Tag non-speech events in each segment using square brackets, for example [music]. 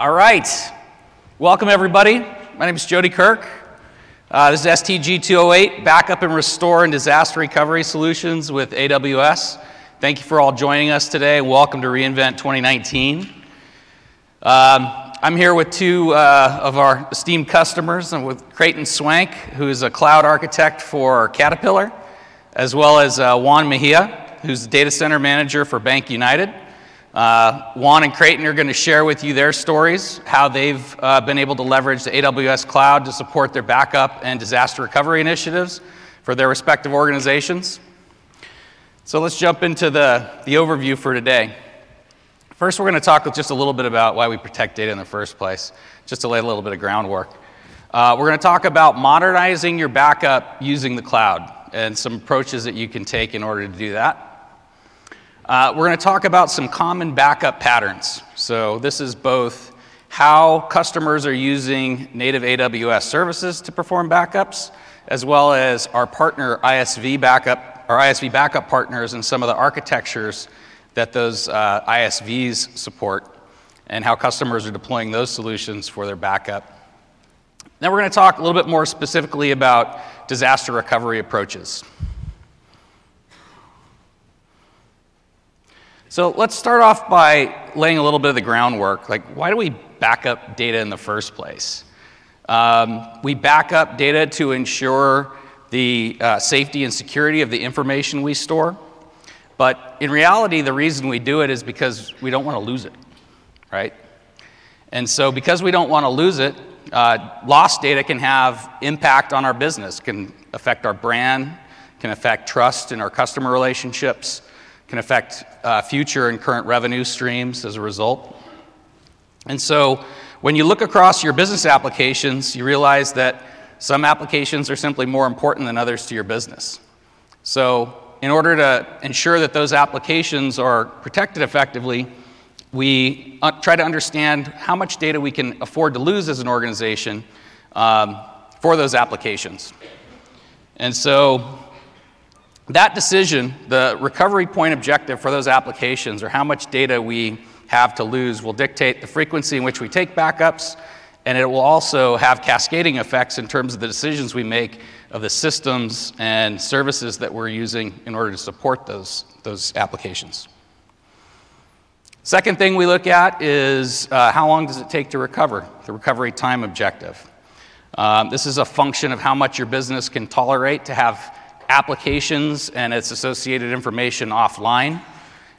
All right. Welcome, everybody. My name is Jody Kirk. Uh, this is STG 208, Backup and Restore and Disaster Recovery Solutions with AWS. Thank you for all joining us today. Welcome to reInvent 2019. Um, I'm here with two uh, of our esteemed customers, and with Creighton Swank, who is a cloud architect for Caterpillar, as well as uh, Juan Mejia, who's the data center manager for Bank United. Uh, Juan and Creighton are going to share with you their stories, how they've uh, been able to leverage the AWS cloud to support their backup and disaster recovery initiatives for their respective organizations. So let's jump into the, the overview for today. First, we're going to talk just a little bit about why we protect data in the first place, just to lay a little bit of groundwork. Uh, we're going to talk about modernizing your backup using the cloud and some approaches that you can take in order to do that. Uh, we're going to talk about some common backup patterns. So, this is both how customers are using native AWS services to perform backups, as well as our partner ISV backup, our ISV backup partners, and some of the architectures that those uh, ISVs support, and how customers are deploying those solutions for their backup. Then we're going to talk a little bit more specifically about disaster recovery approaches. So let's start off by laying a little bit of the groundwork. Like, why do we back up data in the first place? Um, we back up data to ensure the uh, safety and security of the information we store. But in reality, the reason we do it is because we don't want to lose it, right? And so, because we don't want to lose it, uh, lost data can have impact on our business, can affect our brand, can affect trust in our customer relationships, can affect uh, future and current revenue streams as a result. And so when you look across your business applications, you realize that some applications are simply more important than others to your business. So, in order to ensure that those applications are protected effectively, we uh, try to understand how much data we can afford to lose as an organization um, for those applications. And so, that decision, the recovery point objective for those applications, or how much data we have to lose, will dictate the frequency in which we take backups, and it will also have cascading effects in terms of the decisions we make of the systems and services that we're using in order to support those, those applications. Second thing we look at is uh, how long does it take to recover, the recovery time objective. Um, this is a function of how much your business can tolerate to have applications and its associated information offline.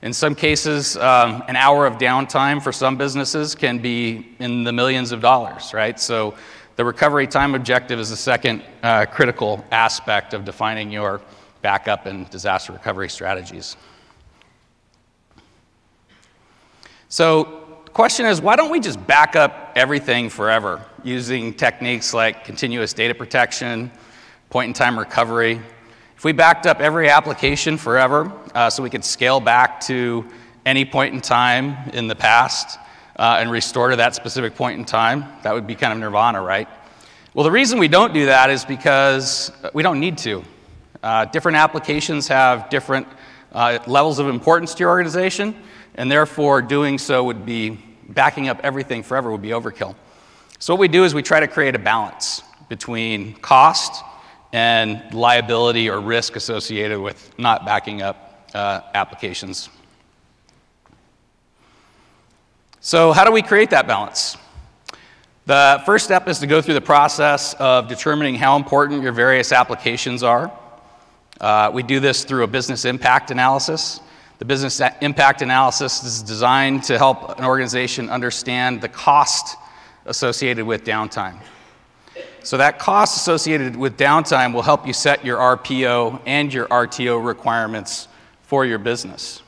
In some cases, um, an hour of downtime for some businesses can be in the millions of dollars, right? So the recovery time objective is the second uh, critical aspect of defining your backup and disaster recovery strategies. So the question is why don't we just back up everything forever using techniques like continuous data protection, point in time recovery, if we backed up every application forever uh, so we could scale back to any point in time in the past uh, and restore to that specific point in time, that would be kind of nirvana, right? Well, the reason we don't do that is because we don't need to. Uh, different applications have different uh, levels of importance to your organization, and therefore doing so would be backing up everything forever would be overkill. So, what we do is we try to create a balance between cost and liability or risk associated with not backing up uh, applications. So, how do we create that balance? The first step is to go through the process of determining how important your various applications are. Uh, we do this through a business impact analysis. The business impact analysis is designed to help an organization understand the cost associated with downtime. So that cost associated with downtime will help you set your RPO and your RTO requirements for your business.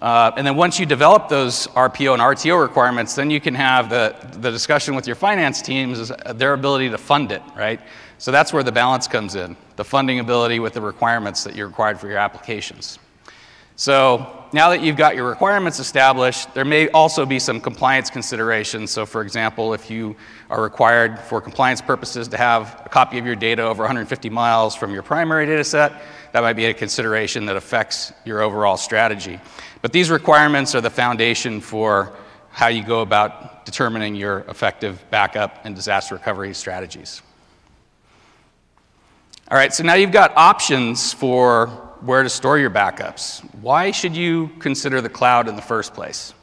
Uh, and then once you develop those RPO and RTO requirements, then you can have the, the discussion with your finance teams, their ability to fund it, right? So that's where the balance comes in, the funding ability with the requirements that you're required for your applications. So now that you've got your requirements established, there may also be some compliance considerations. So, for example, if you are required for compliance purposes to have a copy of your data over 150 miles from your primary data set, that might be a consideration that affects your overall strategy. But these requirements are the foundation for how you go about determining your effective backup and disaster recovery strategies. All right, so now you've got options for where to store your backups. Why should you consider the cloud in the first place?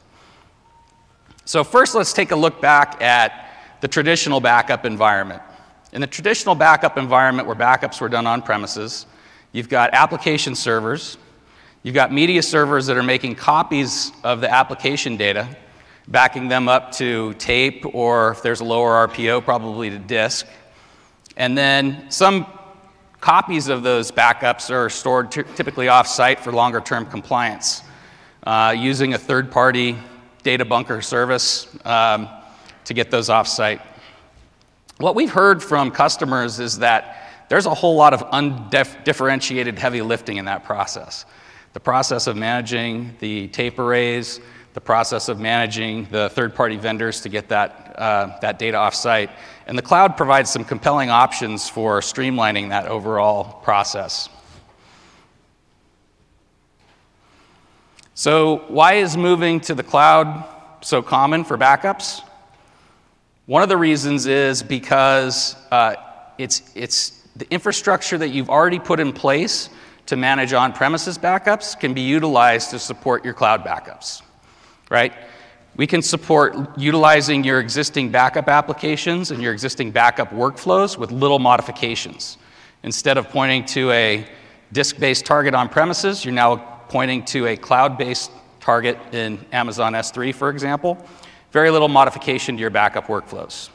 So, first, let's take a look back at the traditional backup environment. In the traditional backup environment where backups were done on premises, you've got application servers, you've got media servers that are making copies of the application data, backing them up to tape or if there's a lower RPO, probably to disk. And then some copies of those backups are stored typically off site for longer term compliance uh, using a third party data bunker service um, to get those off site. What we've heard from customers is that there's a whole lot of undifferentiated heavy lifting in that process. The process of managing the tape arrays, the process of managing the third party vendors to get that, uh, that data off site. And the cloud provides some compelling options for streamlining that overall process. So, why is moving to the cloud so common for backups? One of the reasons is because uh, it's, it's the infrastructure that you've already put in place to manage on premises backups can be utilized to support your cloud backups, right? We can support utilizing your existing backup applications and your existing backup workflows with little modifications. Instead of pointing to a disk based target on premises, you're now pointing to a cloud based target in Amazon S3, for example very little modification to your backup workflows.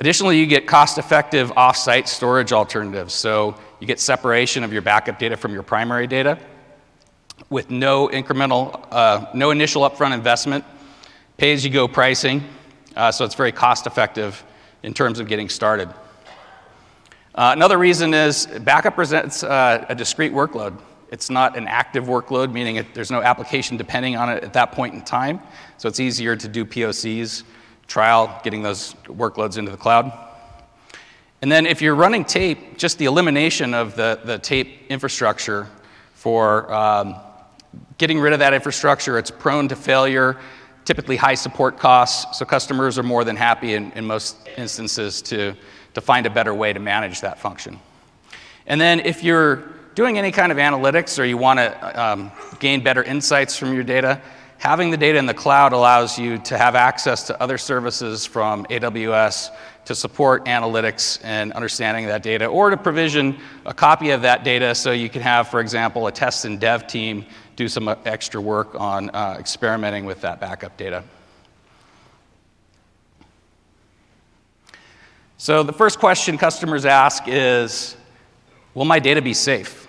Additionally, you get cost effective off site storage alternatives. So you get separation of your backup data from your primary data with no incremental, uh, no initial upfront investment, pay as you go pricing. Uh, so it's very cost effective in terms of getting started. Uh, another reason is backup presents uh, a discrete workload. It's not an active workload, meaning it, there's no application depending on it at that point in time. So it's easier to do POCs, trial, getting those workloads into the cloud. And then if you're running tape, just the elimination of the, the tape infrastructure for um, getting rid of that infrastructure, it's prone to failure, typically high support costs, so customers are more than happy in, in most instances to, to find a better way to manage that function. And then if you're doing any kind of analytics or you want to um, gain better insights from your data, having the data in the cloud allows you to have access to other services from AWS to support analytics and understanding that data, or to provision a copy of that data so you can have, for example, a test and dev team do some extra work on uh, experimenting with that backup data. So, the first question customers ask is Will my data be safe?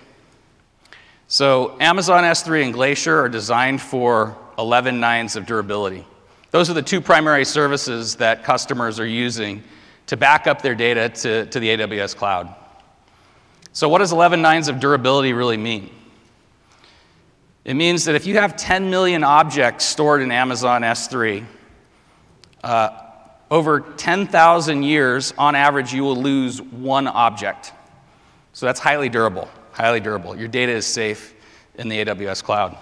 So, Amazon S3 and Glacier are designed for 11 nines of durability. Those are the two primary services that customers are using to back up their data to, to the AWS cloud. So, what does 11 nines of durability really mean? It means that if you have 10 million objects stored in Amazon S3, uh, over 10,000 years, on average, you will lose one object. So that's highly durable, highly durable. Your data is safe in the AWS cloud.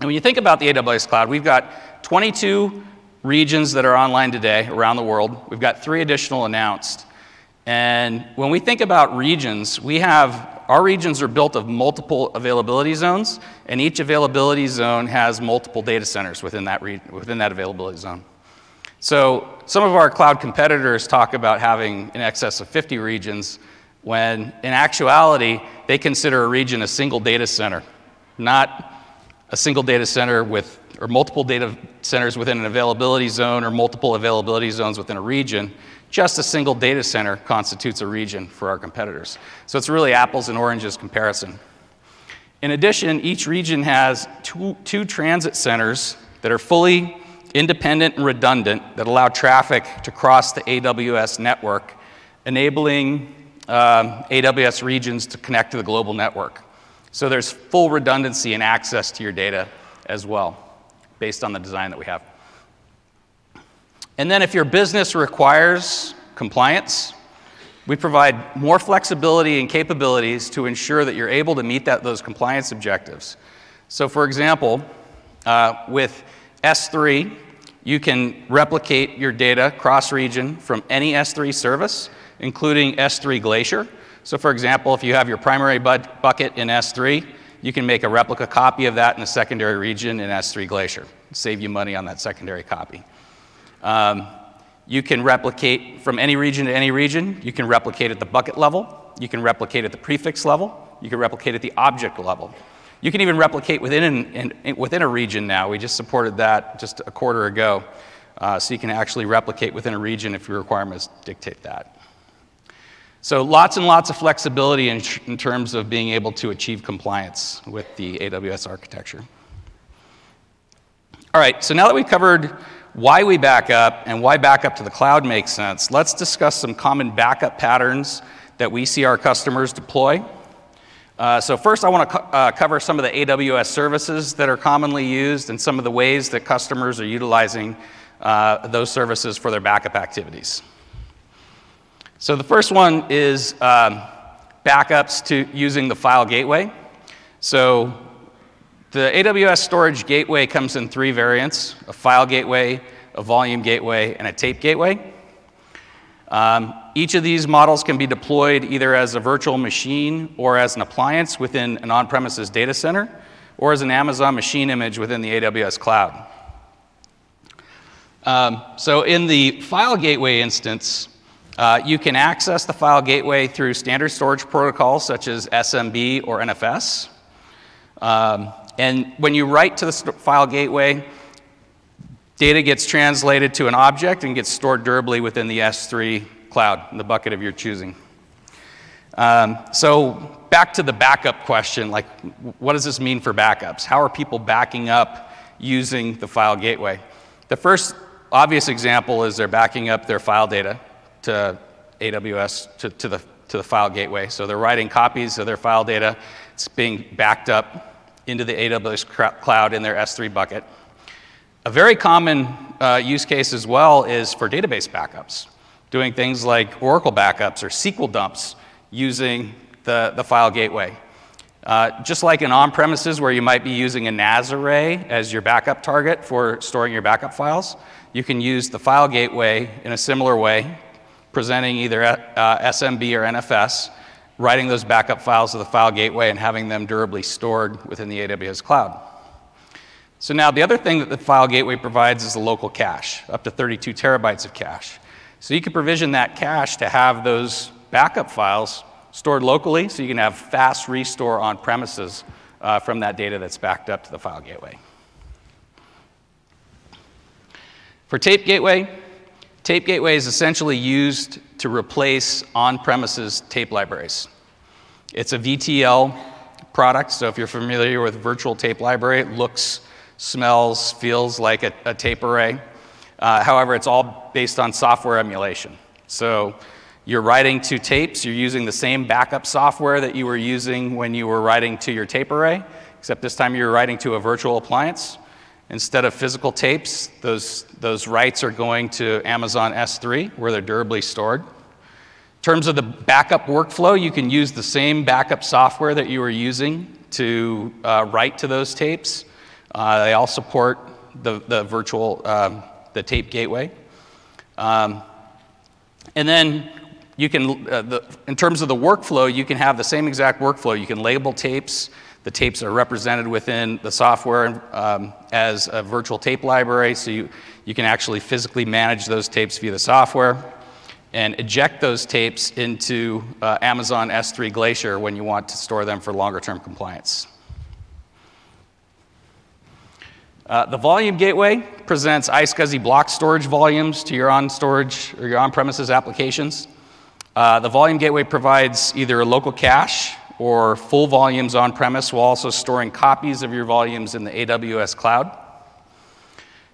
And when you think about the AWS cloud, we've got 22 regions that are online today around the world. We've got three additional announced. And when we think about regions, we have our regions are built of multiple availability zones, and each availability zone has multiple data centers within that, within that availability zone. So some of our cloud competitors talk about having in excess of 50 regions when in actuality, they consider a region a single data center, not a single data center with, or multiple data centers within an availability zone or multiple availability zones within a region. Just a single data center constitutes a region for our competitors. So it's really apples and oranges comparison. In addition, each region has two, two transit centers that are fully independent and redundant that allow traffic to cross the AWS network, enabling um, AWS regions to connect to the global network. So there's full redundancy and access to your data as well, based on the design that we have. And then if your business requires compliance, we provide more flexibility and capabilities to ensure that you're able to meet that, those compliance objectives. So, for example, uh, with S3, you can replicate your data cross-region from any S3 service, including S3 Glacier. So for example, if you have your primary bucket in S3, you can make a replica copy of that in the secondary region in S3 Glacier. Save you money on that secondary copy. Um, you can replicate from any region to any region. You can replicate at the bucket level. You can replicate at the prefix level. You can replicate at the object level. You can even replicate within, an, in, within a region now. We just supported that just a quarter ago. Uh, so you can actually replicate within a region if your requirements dictate that. So lots and lots of flexibility in, in terms of being able to achieve compliance with the AWS architecture. All right, so now that we've covered why we back up and why backup to the cloud makes sense, let's discuss some common backup patterns that we see our customers deploy uh, so first I want to co uh, cover some of the AWS services that are commonly used and some of the ways that customers are utilizing uh, those services for their backup activities. So the first one is um, backups to using the file gateway. So the AWS storage gateway comes in three variants, a file gateway, a volume gateway, and a tape gateway. Um, each of these models can be deployed either as a virtual machine or as an appliance within an on-premises data center or as an Amazon machine image within the AWS cloud. Um, so in the file gateway instance, uh, you can access the file gateway through standard storage protocols such as SMB or NFS. Um, and when you write to the file gateway, Data gets translated to an object and gets stored durably within the S3 cloud, in the bucket of your choosing. Um, so back to the backup question, like what does this mean for backups? How are people backing up using the file gateway? The first obvious example is they're backing up their file data to AWS, to, to, the, to the file gateway. So they're writing copies of their file data. It's being backed up into the AWS cloud in their S3 bucket. A very common uh, use case as well is for database backups, doing things like Oracle backups or SQL dumps using the, the file gateway. Uh, just like in on premises where you might be using a NAS array as your backup target for storing your backup files, you can use the file gateway in a similar way, presenting either uh, SMB or NFS, writing those backup files to the file gateway and having them durably stored within the AWS cloud. So now the other thing that the file gateway provides is a local cache, up to 32 terabytes of cache. So you can provision that cache to have those backup files stored locally so you can have fast restore on premises uh, from that data that's backed up to the file gateway. For tape gateway, tape gateway is essentially used to replace on-premises tape libraries. It's a VTL product, so if you're familiar with virtual tape library, it looks smells, feels like a, a tape array. Uh, however, it's all based on software emulation. So you're writing to tapes, you're using the same backup software that you were using when you were writing to your tape array, except this time you're writing to a virtual appliance. Instead of physical tapes, those, those writes are going to Amazon S3, where they're durably stored. In terms of the backup workflow, you can use the same backup software that you were using to uh, write to those tapes uh, they all support the, the virtual, um, the tape gateway. Um, and then you can, uh, the, in terms of the workflow, you can have the same exact workflow. You can label tapes. The tapes are represented within the software um, as a virtual tape library, so you, you can actually physically manage those tapes via the software and eject those tapes into uh, Amazon S3 Glacier when you want to store them for longer term compliance. Uh, the volume gateway presents iSCSI block storage volumes to your on storage or your on premises applications. Uh, the volume gateway provides either a local cache or full volumes on premise while also storing copies of your volumes in the AWS cloud.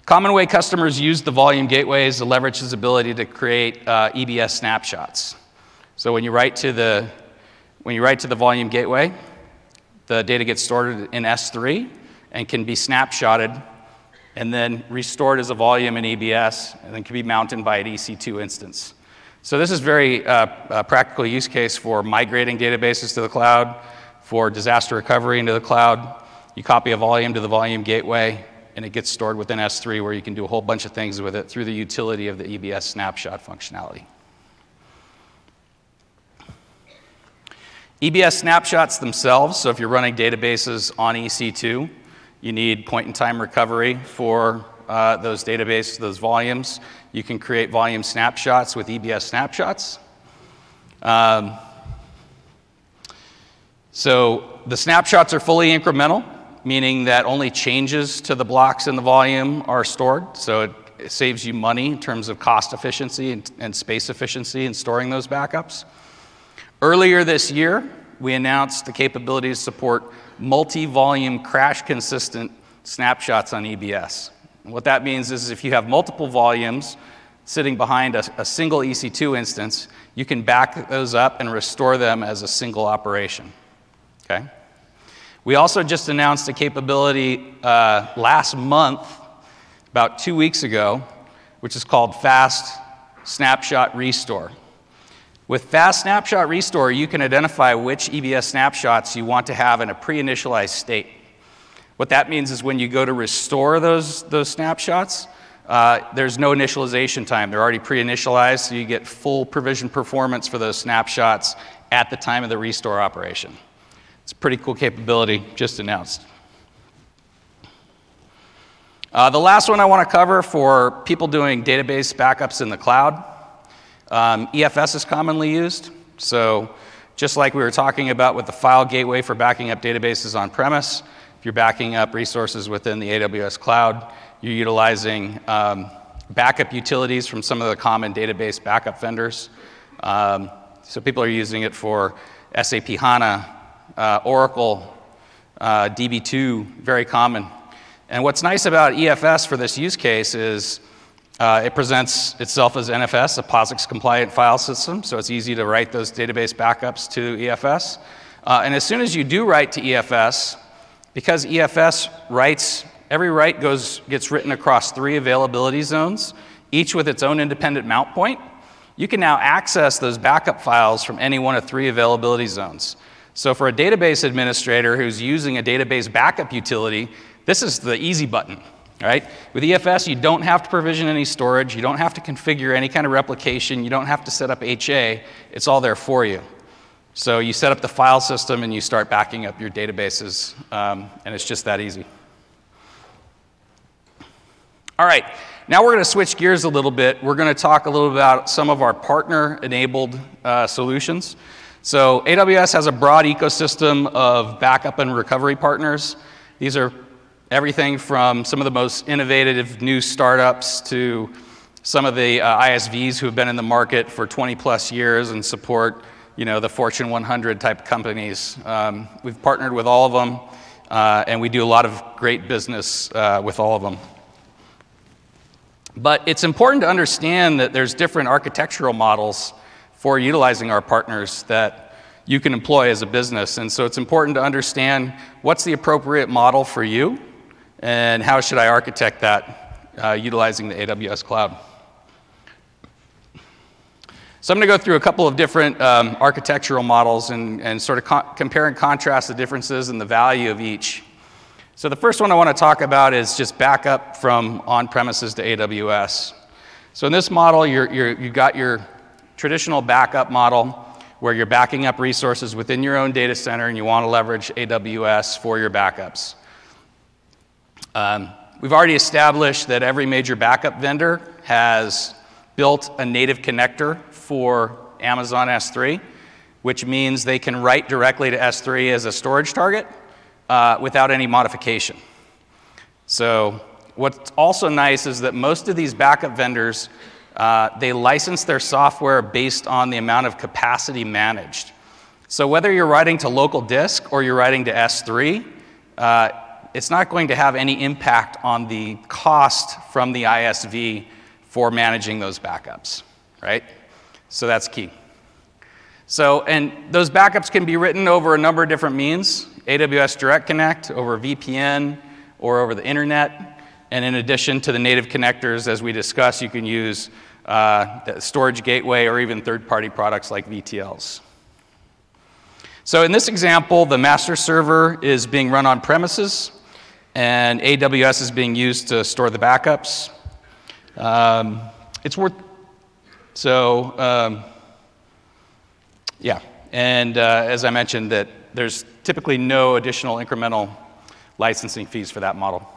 Common way customers use the volume gateway is to leverage its ability to create uh, EBS snapshots. So when you write to the when you write to the volume gateway, the data gets stored in S3 and can be snapshotted and then restored as a volume in EBS and then can be mounted by an EC2 instance. So this is very uh, a practical use case for migrating databases to the cloud, for disaster recovery into the cloud. You copy a volume to the volume gateway, and it gets stored within S3 where you can do a whole bunch of things with it through the utility of the EBS snapshot functionality. EBS snapshots themselves, so if you're running databases on EC2, you need point in time recovery for uh, those databases, those volumes. You can create volume snapshots with EBS snapshots. Um, so the snapshots are fully incremental, meaning that only changes to the blocks in the volume are stored. So it, it saves you money in terms of cost efficiency and, and space efficiency in storing those backups. Earlier this year, we announced the capability to support multi volume crash consistent snapshots on EBS. What that means is if you have multiple volumes sitting behind a, a, single EC2 instance, you can back those up and restore them as a single operation. Okay? We also just announced a capability uh, last month, about two weeks ago, which is called Fast Snapshot Restore. With Fast Snapshot Restore, you can identify which EBS snapshots you want to have in a pre initialized state. What that means is when you go to restore those, those snapshots, uh, there's no initialization time. They're already pre initialized, so you get full provision performance for those snapshots at the time of the restore operation. It's a pretty cool capability just announced. Uh, the last one I want to cover for people doing database backups in the cloud um, EFS is commonly used. So, just like we were talking about with the file gateway for backing up databases on premise, if you're backing up resources within the AWS cloud, you're utilizing um, backup utilities from some of the common database backup vendors. Um, so, people are using it for SAP HANA, uh, Oracle, uh, DB2, very common. And what's nice about EFS for this use case is uh, it presents itself as NFS, a POSIX compliant file system, so it's easy to write those database backups to EFS. Uh, and as soon as you do write to EFS, because EFS writes, every write goes, gets written across three availability zones, each with its own independent mount point, you can now access those backup files from any one of three availability zones. So for a database administrator who's using a database backup utility, this is the easy button. Right? With EFS, you don't have to provision any storage, you don't have to configure any kind of replication, you don't have to set up HA, it's all there for you. So you set up the file system and you start backing up your databases, um, and it's just that easy. All right, now we're going to switch gears a little bit. We're going to talk a little about some of our partner enabled uh, solutions. So, AWS has a broad ecosystem of backup and recovery partners. These are Everything from some of the most innovative new startups to some of the uh, ISVs who have been in the market for 20 plus years and support you know, the Fortune 100 type companies. Um, we've partnered with all of them, uh, and we do a lot of great business uh, with all of them. But it's important to understand that there's different architectural models for utilizing our partners that you can employ as a business. And so it's important to understand what's the appropriate model for you and how should I architect that uh, utilizing the AWS cloud? So I'm going to go through a couple of different um, architectural models and, and sort of co compare and contrast the differences and the value of each. So the first one I want to talk about is just backup from on-premises to AWS. So in this model, you're, you're, you've got your traditional backup model where you're backing up resources within your own data center and you want to leverage AWS for your backups. Um, we've already established that every major backup vendor has built a native connector for Amazon S3, which means they can write directly to S3 as a storage target uh, without any modification. So, what's also nice is that most of these backup vendors uh, they license their software based on the amount of capacity managed. So, whether you're writing to local disk or you're writing to S3, uh, it's not going to have any impact on the cost from the ISV for managing those backups, right? So that's key. So, and those backups can be written over a number of different means AWS Direct Connect, over VPN, or over the internet. And in addition to the native connectors, as we discussed, you can use uh, storage gateway or even third party products like VTLs. So, in this example, the master server is being run on premises. and AWS is being used to store the backups. Um, it's worth, so, um, yeah. And uh, as I mentioned, that there's typically no additional incremental licensing fees for that model.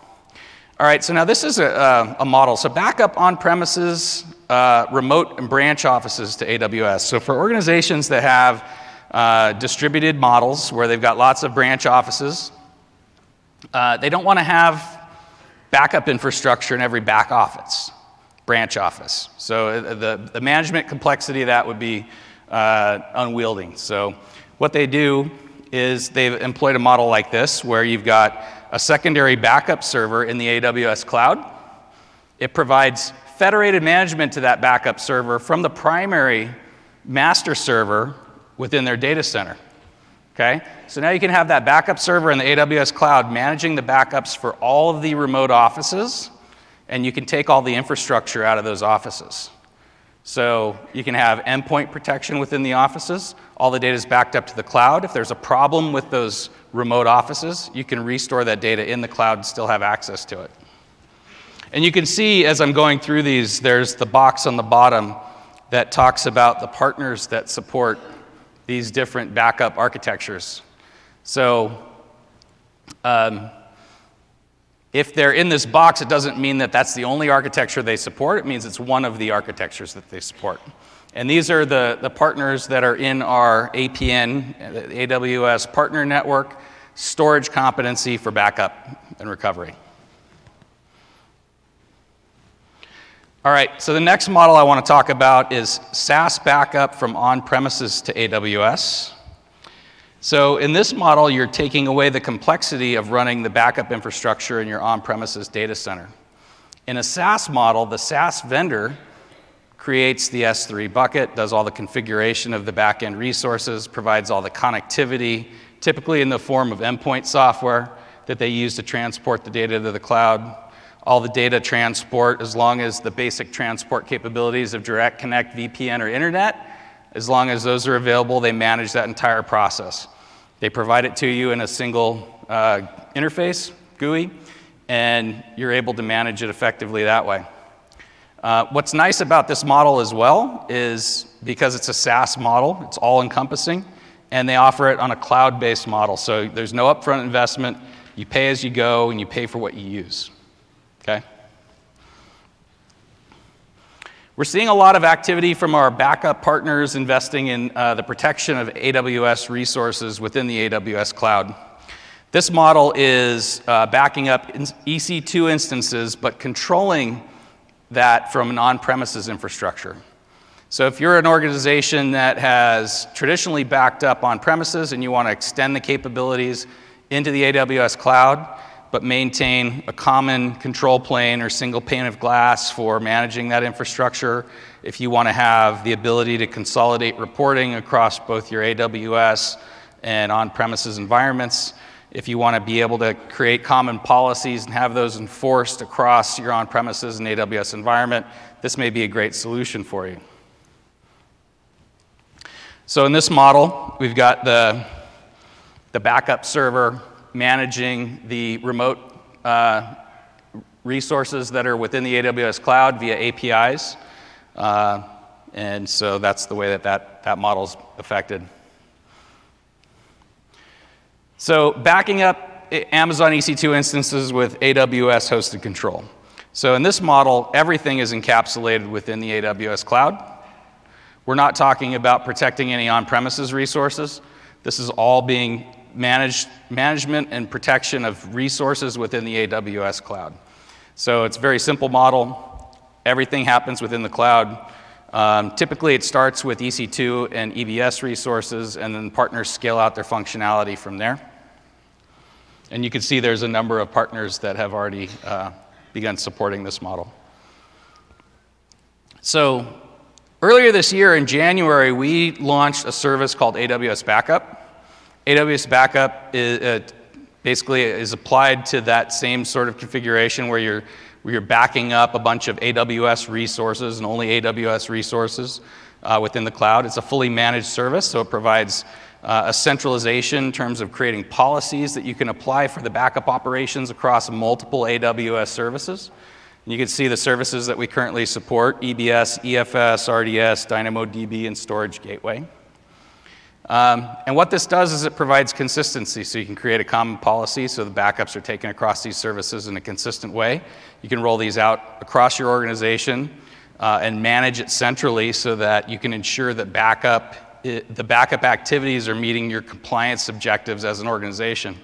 All right, so now this is a, uh, a model. So backup on premises, uh, remote and branch offices to AWS. So for organizations that have uh, distributed models where they've got lots of branch offices, uh, they don't want to have backup infrastructure in every back office, branch office. So uh, the, the management complexity of that would be uh, unwieldy. So what they do is they've employed a model like this where you've got a secondary backup server in the AWS cloud. It provides federated management to that backup server from the primary master server within their data center. Okay? So now you can have that backup server in the AWS cloud managing the backups for all of the remote offices, and you can take all the infrastructure out of those offices. So you can have endpoint protection within the offices. All the data is backed up to the cloud. If there's a problem with those remote offices, you can restore that data in the cloud and still have access to it. And you can see as I'm going through these, there's the box on the bottom that talks about the partners that support these different backup architectures. So um, if they're in this box, it doesn't mean that that's the only architecture they support. It means it's one of the architectures that they support. And these are the, the partners that are in our APN, uh, AWS Partner Network, storage competency for backup and recovery. All right, so the next model I want to talk about is SaaS backup from on premises to AWS. So, in this model, you're taking away the complexity of running the backup infrastructure in your on premises data center. In a SaaS model, the SaaS vendor creates the S3 bucket, does all the configuration of the backend resources, provides all the connectivity, typically in the form of endpoint software that they use to transport the data to the cloud. All the data transport, as long as the basic transport capabilities of Direct Connect, VPN, or Internet as long as those are available, they manage that entire process. They provide it to you in a single uh, interface, GUI, and you're able to manage it effectively that way. Uh, what's nice about this model as well is because it's a SaaS model, it's all encompassing, and they offer it on a cloud based model. So there's no upfront investment. You pay as you go, and you pay for what you use. Okay? We're seeing a lot of activity from our backup partners investing in uh, the protection of AWS resources within the AWS cloud. This model is uh, backing up EC2 instances, but controlling that from an on premises infrastructure. So, if you're an organization that has traditionally backed up on premises and you want to extend the capabilities into the AWS cloud, but maintain a common control plane or single pane of glass for managing that infrastructure. If you want to have the ability to consolidate reporting across both your AWS and on premises environments, if you want to be able to create common policies and have those enforced across your on premises and AWS environment, this may be a great solution for you. So, in this model, we've got the, the backup server managing the remote uh, resources that are within the AWS cloud via APIs. Uh, and so that's the way that that, that model's affected. So backing up Amazon EC2 instances with AWS hosted control. So in this model, everything is encapsulated within the AWS cloud. We're not talking about protecting any on-premises resources. This is all being manage, management and protection of resources within the AWS cloud. So it's a very simple model. Everything happens within the cloud. Um, typically, it starts with EC2 and EBS resources, and then partners scale out their functionality from there. And you can see there's a number of partners that have already uh, begun supporting this model. So, earlier this year in January, we launched a service called AWS Backup. AWS Backup is, uh, basically is applied to that same sort of configuration where you're where you're backing up a bunch of AWS resources and only AWS resources uh, within the cloud. It's a fully managed service, so it provides uh, a centralization in terms of creating policies that you can apply for the backup operations across multiple AWS services. And you can see the services that we currently support EBS, EFS, RDS, DynamoDB, and Storage Gateway. Um, and what this does is it provides consistency. So you can create a common policy so the backups are taken across these services in a consistent way. You can roll these out across your organization uh, and manage it centrally so that you can ensure that backup, it, the backup activities are meeting your compliance objectives as an organization.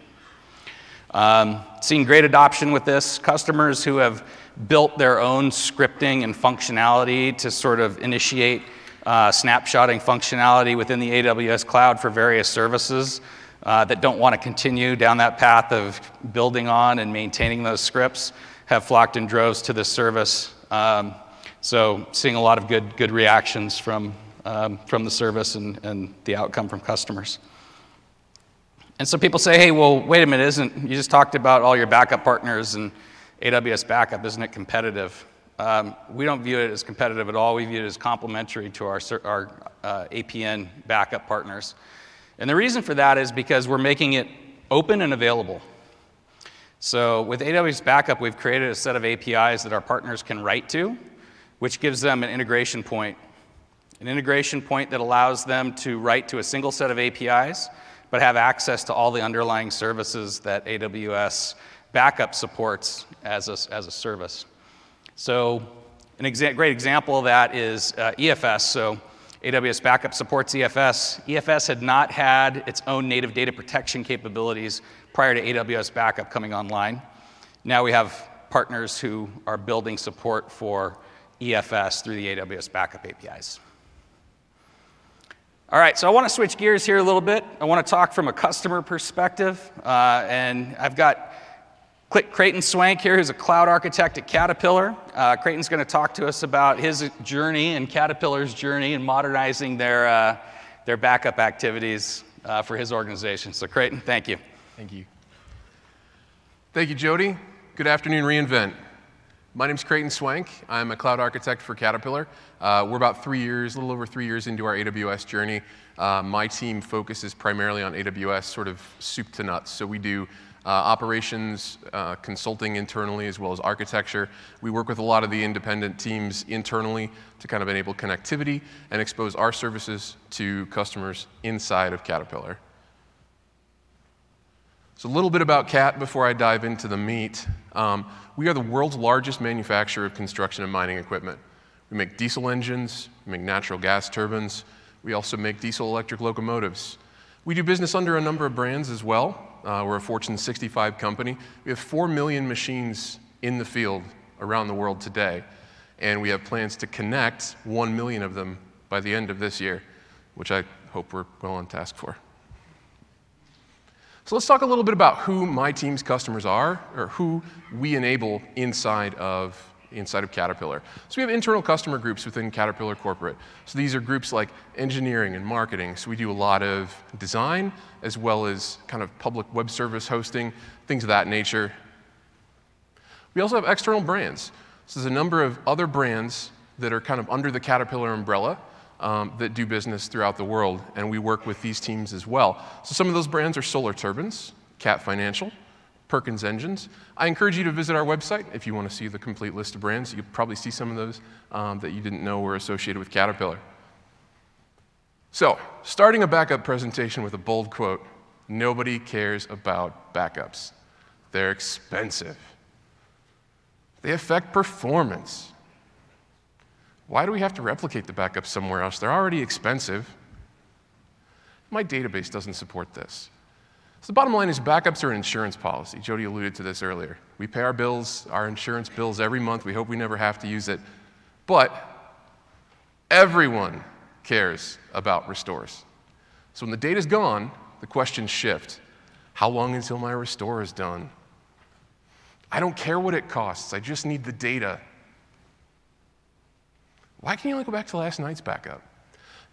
Um, seeing great adoption with this. Customers who have built their own scripting and functionality to sort of initiate uh, snapshotting functionality within the AWS cloud for various services uh, that don't want to continue down that path of building on and maintaining those scripts have flocked in droves to this service. Um, so seeing a lot of good, good reactions from, um, from the service and, and the outcome from customers. And so people say, hey, well, wait a minute, isn't, you just talked about all your backup partners and AWS backup, isn't it competitive? Um, we don't view it as competitive at all. We view it as complementary to our, our uh, APN backup partners. And the reason for that is because we're making it open and available. So with AWS Backup, we've created a set of APIs that our partners can write to, which gives them an integration point. An integration point that allows them to write to a single set of APIs, but have access to all the underlying services that AWS Backup supports as a, as a service. So a exa great example of that is uh, EFS. So AWS Backup supports EFS. EFS had not had its own native data protection capabilities prior to AWS Backup coming online. Now we have partners who are building support for EFS through the AWS Backup APIs. All right, so I want to switch gears here a little bit. I want to talk from a customer perspective, uh, and I've got Creighton Swank here, who's a cloud architect at Caterpillar. Uh, Creighton's going to talk to us about his journey and Caterpillar's journey in modernizing their, uh, their backup activities uh, for his organization. So, Creighton, thank you. Thank you. Thank you, Jody. Good afternoon, reInvent. My name is Creighton Swank. I'm a cloud architect for Caterpillar. Uh, we're about three years, a little over three years into our AWS journey. Uh, my team focuses primarily on AWS, sort of soup to nuts. So we do uh, operations, uh, consulting internally, as well as architecture. We work with a lot of the independent teams internally to kind of enable connectivity and expose our services to customers inside of Caterpillar. So, a little bit about CAT before I dive into the meat. Um, we are the world's largest manufacturer of construction and mining equipment. We make diesel engines, we make natural gas turbines, we also make diesel electric locomotives. We do business under a number of brands as well. Uh, we're a Fortune 65 company. We have 4 million machines in the field around the world today, and we have plans to connect 1 million of them by the end of this year, which I hope we're well on task for. So let's talk a little bit about who my team's customers are, or who we enable inside of, inside of Caterpillar. So we have internal customer groups within Caterpillar Corporate. So these are groups like engineering and marketing. So we do a lot of design, as well as kind of public web service hosting, things of that nature. We also have external brands. So there's a number of other brands that are kind of under the Caterpillar umbrella um, that do business throughout the world, and we work with these teams as well. So some of those brands are Solar Turbines, Cat Financial, Perkins Engines. I encourage you to visit our website if you want to see the complete list of brands. You'll probably see some of those um, that you didn't know were associated with Caterpillar. So, starting a backup presentation with a bold quote Nobody cares about backups. They're expensive. They affect performance. Why do we have to replicate the backups somewhere else? They're already expensive. My database doesn't support this. So the bottom line is backups are an insurance policy. Jody alluded to this earlier. We pay our bills, our insurance bills every month. We hope we never have to use it. But everyone cares about restores. So when the data's gone, the questions shift. How long until my restore is done? I don't care what it costs. I just need the data why can't you only go back to last night's backup?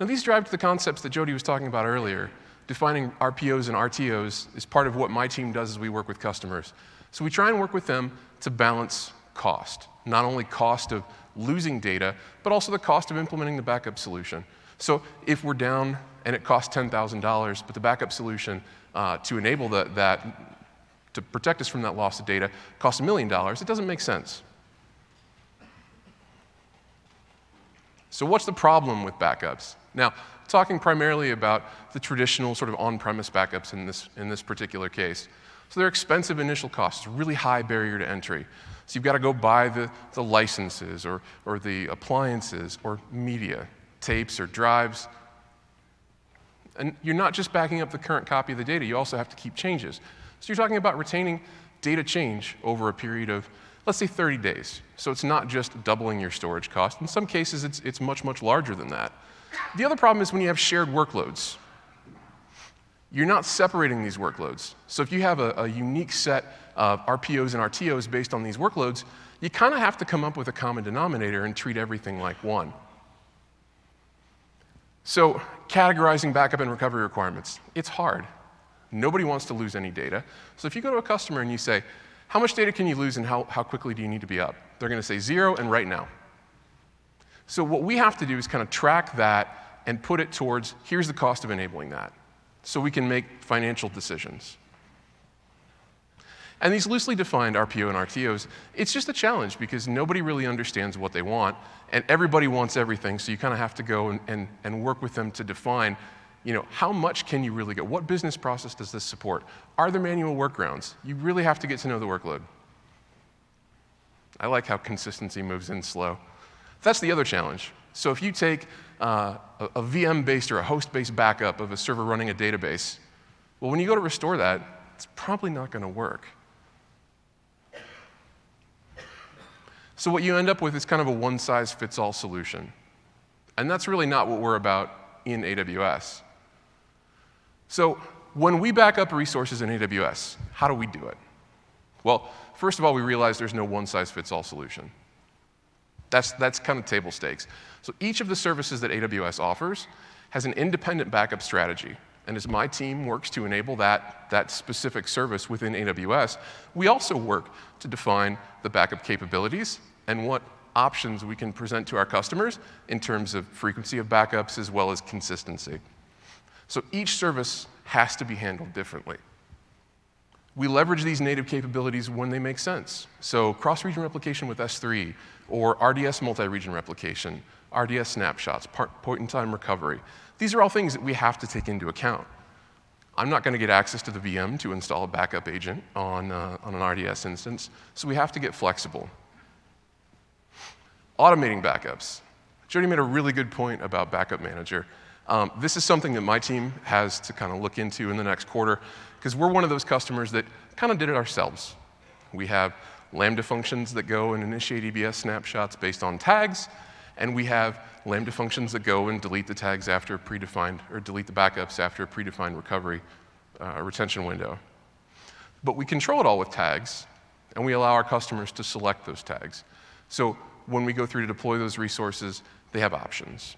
Now, these drive to the concepts that Jody was talking about earlier. Defining RPOs and RTOs is part of what my team does as we work with customers. So we try and work with them to balance cost. Not only cost of losing data, but also the cost of implementing the backup solution. So if we're down and it costs $10,000, but the backup solution uh, to enable the, that, to protect us from that loss of data costs a million dollars, it doesn't make sense. So what's the problem with backups? Now, talking primarily about the traditional sort of on-premise backups in this, in this particular case. So they're expensive initial costs, really high barrier to entry. So you've got to go buy the, the licenses or, or the appliances or media, tapes or drives. And you're not just backing up the current copy of the data, you also have to keep changes. So you're talking about retaining data change over a period of, let's say, 30 days. So it's not just doubling your storage cost. In some cases, it's, it's much, much larger than that. The other problem is when you have shared workloads. You're not separating these workloads. So if you have a, a unique set of RPOs and RTOs based on these workloads, you kind of have to come up with a common denominator and treat everything like one. So categorizing backup and recovery requirements, it's hard. Nobody wants to lose any data. So if you go to a customer and you say, how much data can you lose and how, how quickly do you need to be up? They're going to say zero and right now. So what we have to do is kind of track that and put it towards here's the cost of enabling that so we can make financial decisions. And these loosely defined RPO and RTOs, it's just a challenge because nobody really understands what they want, and everybody wants everything, so you kind of have to go and, and, and work with them to define, you know, how much can you really get? What business process does this support? Are there manual workarounds? You really have to get to know the workload. I like how consistency moves in slow. That's the other challenge. So if you take uh, a, a VM-based or a host-based backup of a server running a database, well, when you go to restore that, it's probably not going to work. So what you end up with is kind of a one-size-fits-all solution. And that's really not what we're about in AWS. So when we back up resources in AWS, how do we do it? Well, first of all, we realize there's no one-size-fits-all solution. That's, that's kind of table stakes. So each of the services that AWS offers has an independent backup strategy. And as my team works to enable that, that specific service within AWS, we also work to define the backup capabilities and what options we can present to our customers in terms of frequency of backups as well as consistency. So each service has to be handled differently. We leverage these native capabilities when they make sense. So cross-region replication with S3, or RDS multi-region replication, RDS snapshots, point-in-time recovery. These are all things that we have to take into account. I'm not going to get access to the VM to install a backup agent on, uh, on an RDS instance, so we have to get flexible. Automating backups. Jody made a really good point about Backup Manager. Um, this is something that my team has to kind of look into in the next quarter because we're one of those customers that kind of did it ourselves. We have Lambda functions that go and initiate EBS snapshots based on tags, and we have Lambda functions that go and delete the tags after a predefined, or delete the backups after a predefined recovery uh, retention window. But we control it all with tags, and we allow our customers to select those tags. So when we go through to deploy those resources, they have options.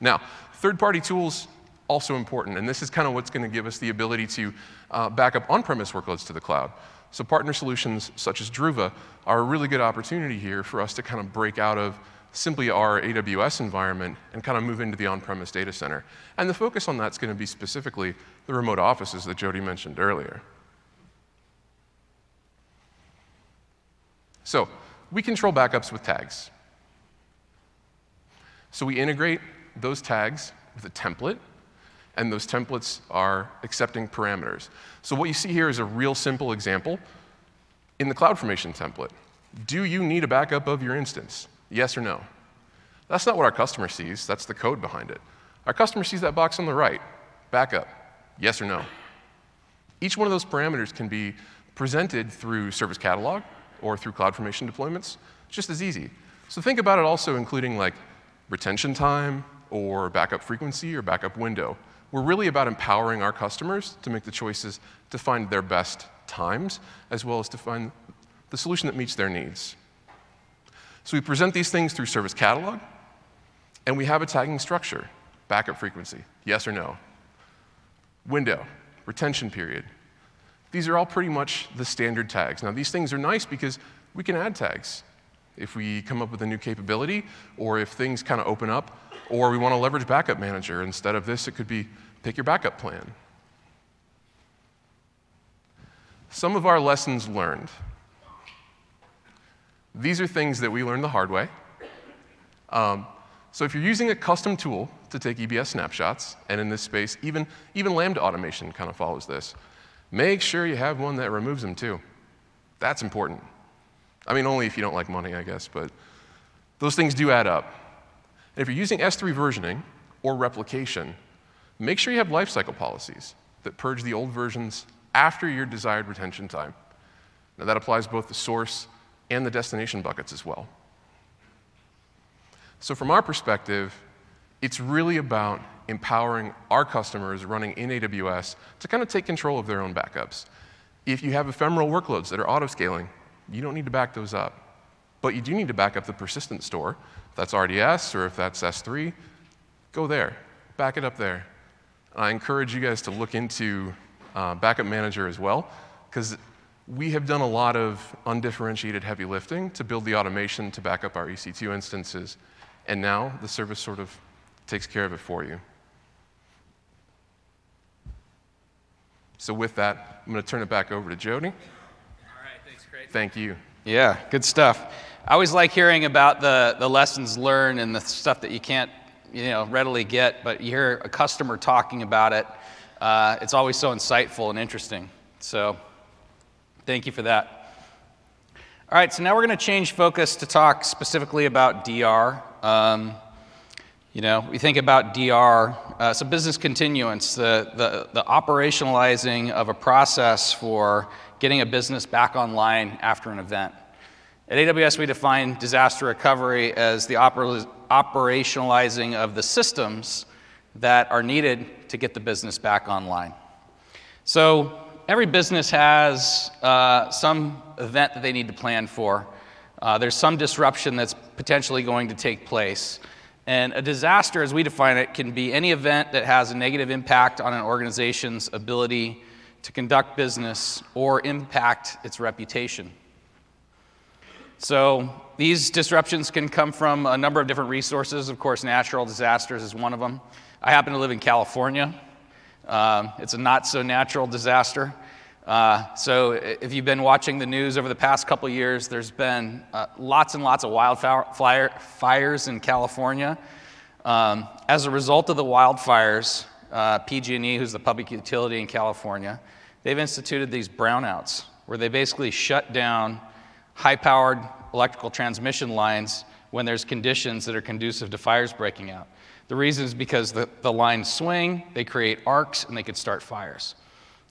Now, third-party tools also important, and this is kind of what's going to give us the ability to uh, back up on-premise workloads to the cloud. So partner solutions such as Druva are a really good opportunity here for us to kind of break out of simply our AWS environment and kind of move into the on-premise data center. And the focus on that's going to be specifically the remote offices that Jody mentioned earlier. So we control backups with tags. So we integrate those tags with a template, and those templates are accepting parameters. So what you see here is a real simple example in the CloudFormation template. Do you need a backup of your instance? Yes or no? That's not what our customer sees, that's the code behind it. Our customer sees that box on the right, backup, yes or no. Each one of those parameters can be presented through Service Catalog or through CloudFormation deployments, It's just as easy. So think about it also including like retention time or backup frequency or backup window. We're really about empowering our customers to make the choices to find their best times, as well as to find the solution that meets their needs. So we present these things through Service Catalog, and we have a tagging structure. Backup frequency, yes or no. Window, retention period. These are all pretty much the standard tags. Now, these things are nice because we can add tags. If we come up with a new capability, or if things kind of open up, or we want to leverage Backup Manager. Instead of this, it could be pick your backup plan. Some of our lessons learned. These are things that we learned the hard way. Um, so if you're using a custom tool to take EBS snapshots, and in this space, even, even Lambda automation kind of follows this, make sure you have one that removes them too. That's important. I mean, only if you don't like money, I guess, but those things do add up. And if you're using S3 versioning or replication, make sure you have lifecycle policies that purge the old versions after your desired retention time. Now, that applies both the source and the destination buckets as well. So, from our perspective, it's really about empowering our customers running in AWS to kind of take control of their own backups. If you have ephemeral workloads that are auto scaling, you don't need to back those up. But you do need to back up the persistent store. If that's RDS or if that's S3, go there, back it up there. I encourage you guys to look into uh, Backup Manager as well, because we have done a lot of undifferentiated heavy lifting to build the automation to back up our EC2 instances, and now the service sort of takes care of it for you. So, with that, I'm going to turn it back over to Jody. Thank you. Yeah, good stuff. I always like hearing about the, the lessons learned and the stuff that you can't you know, readily get, but you hear a customer talking about it. Uh, it's always so insightful and interesting. So thank you for that. All right, so now we're going to change focus to talk specifically about DR. Um, you know, we think about DR, uh, so business continuance, the, the, the operationalizing of a process for getting a business back online after an event. At AWS, we define disaster recovery as the oper- operationalizing of the systems that are needed to get the business back online. So, every business has uh, some event that they need to plan for. Uh, there's some disruption that's potentially going to take place. And a disaster, as we define it, can be any event that has a negative impact on an organization's ability to conduct business or impact its reputation. So, these disruptions can come from a number of different resources. Of course, natural disasters is one of them. I happen to live in California. Um, it's a not so natural disaster. Uh, so, if you've been watching the news over the past couple years, there's been uh, lots and lots of wildfires in California. Um, as a result of the wildfires, uh, PG&E, who's the public utility in California, they've instituted these brownouts where they basically shut down high-powered electrical transmission lines when there's conditions that are conducive to fires breaking out. The reason is because the, the lines swing, they create arcs, and they could start fires.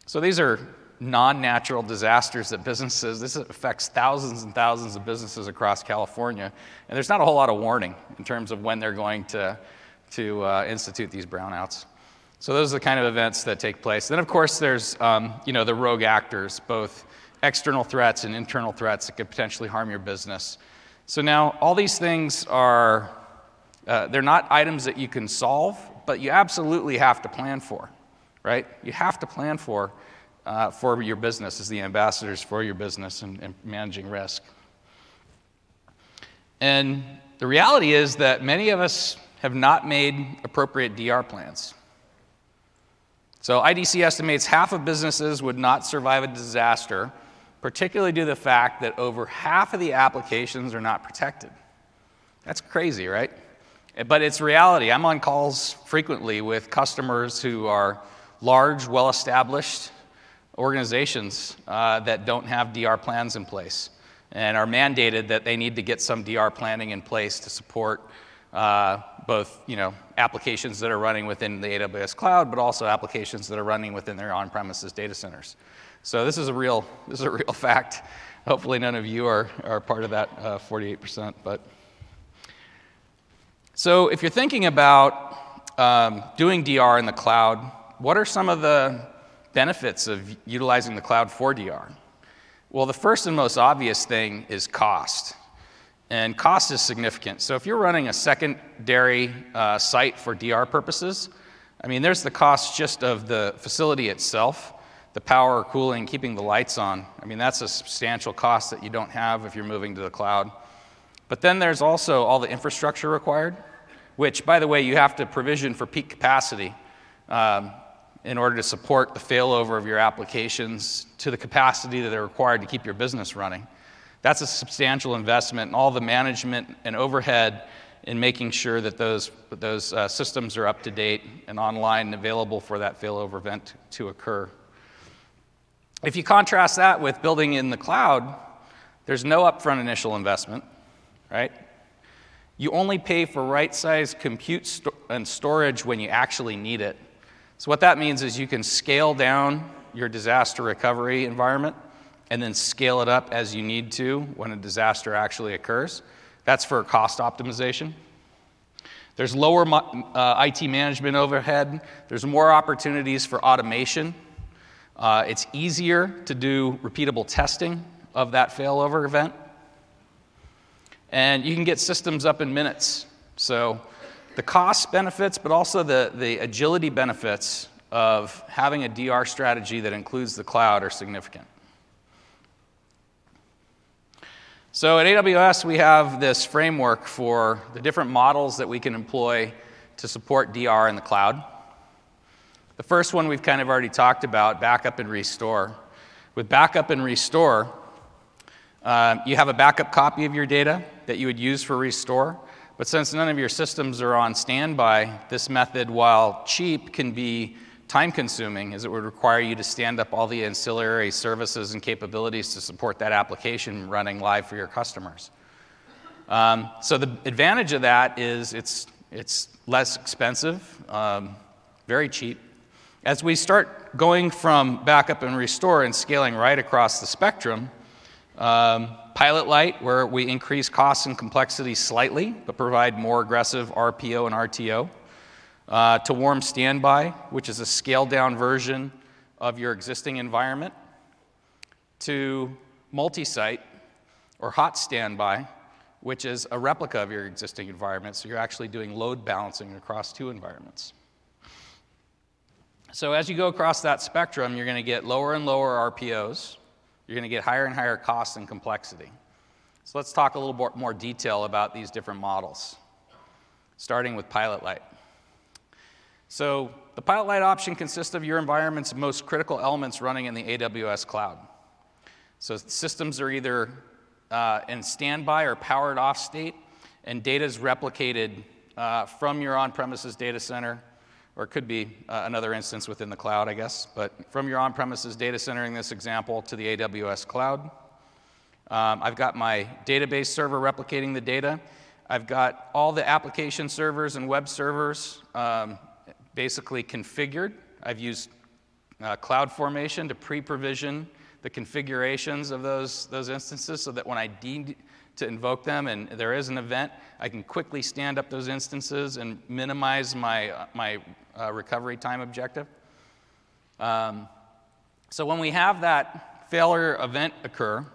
So these are non-natural disasters that businesses, this affects thousands and thousands of businesses across California, and there's not a whole lot of warning in terms of when they're going to, to uh, institute these brownouts. So those are the kind of events that take place. Then, of course, there's um, you know the rogue actors, both external threats and internal threats that could potentially harm your business. So now all these things are uh, they're not items that you can solve, but you absolutely have to plan for, right? You have to plan for uh, for your business as the ambassadors for your business and, and managing risk. And the reality is that many of us have not made appropriate DR plans. So IDC estimates half of businesses would not survive a disaster, particularly due to the fact that over half of the applications are not protected. That's crazy, right? But it's reality. I'm on calls frequently with customers who are large, well established organizations uh, that don't have DR plans in place and are mandated that they need to get some DR planning in place to support uh, both you know, applications that are running within the AWS cloud, but also applications that are running within their on-premises data centers. So this is a real, [laughs] this is a real fact. Hopefully none of you are, are part of that uh, 48%. But so if you're thinking about um, doing DR in the cloud, what are some of the benefits of utilizing the cloud for DR? Well, the first and most obvious thing is cost. And cost is significant. So if you're running a secondary uh, site for DR purposes, I mean, there's the cost just of the facility itself. the power, cooling, keeping the lights on. I mean, that's a substantial cost that you don't have if you're moving to the cloud. But then there's also all the infrastructure required, which, by the way, you have to provision for peak capacity um, in order to support the failover of your applications to the capacity that they're required to keep your business running. That's a substantial investment, and all the management and overhead in making sure that those, those uh, systems are up to date and online and available for that failover event to occur. If you contrast that with building in the cloud, there's no upfront initial investment, right? You only pay for right sized compute sto- and storage when you actually need it. So, what that means is you can scale down your disaster recovery environment and then scale it up as you need to when a disaster actually occurs. That's for cost optimization. There's lower uh, IT management overhead. There's more opportunities for automation uh, it's easier to do repeatable testing of that failover event. And you can get systems up in minutes. So the cost benefits, but also the, the agility benefits of having a DR strategy that includes the cloud are significant. So at AWS, we have this framework for the different models that we can employ to support DR in the cloud. The first one we've kind of already talked about backup and restore. With backup and restore, uh, you have a backup copy of your data that you would use for restore. But since none of your systems are on standby, this method, while cheap, can be time consuming as it would require you to stand up all the ancillary services and capabilities to support that application running live for your customers. Um, so the advantage of that is it's, it's less expensive, um, very cheap, as we start going from backup and restore and scaling right across the spectrum, um, Pilot Light, where we increase costs and complexity slightly, but provide more aggressive RPO and RTO, uh, to Warm Standby, which is a scaled down version of your existing environment, to Multi Site, or Hot Standby, which is a replica of your existing environment, so you're actually doing load balancing across two environments. So as you go across that spectrum, you're going to get lower and lower RPOs. You're going to get higher and higher costs and complexity. So let's talk a little more detail about these different models, starting with Pilot Light. So the Pilot Light option consists of your environment's most critical elements running in the AWS cloud. So systems are either uh, in standby or powered off state, and data is replicated uh, from your on premises data center or it could be uh, another instance within the cloud, I guess, but from your on premises data center in this example to the AWS cloud. Um, I've got my database server replicating the data. I've got all the application servers and web servers um, basically configured. I've used uh, CloudFormation to pre provision the configurations of those, those instances so that when I need to invoke them and there is an event, I can quickly stand up those instances and minimize my, uh, my uh, recovery time objective. Um, so when we have that failure event occur,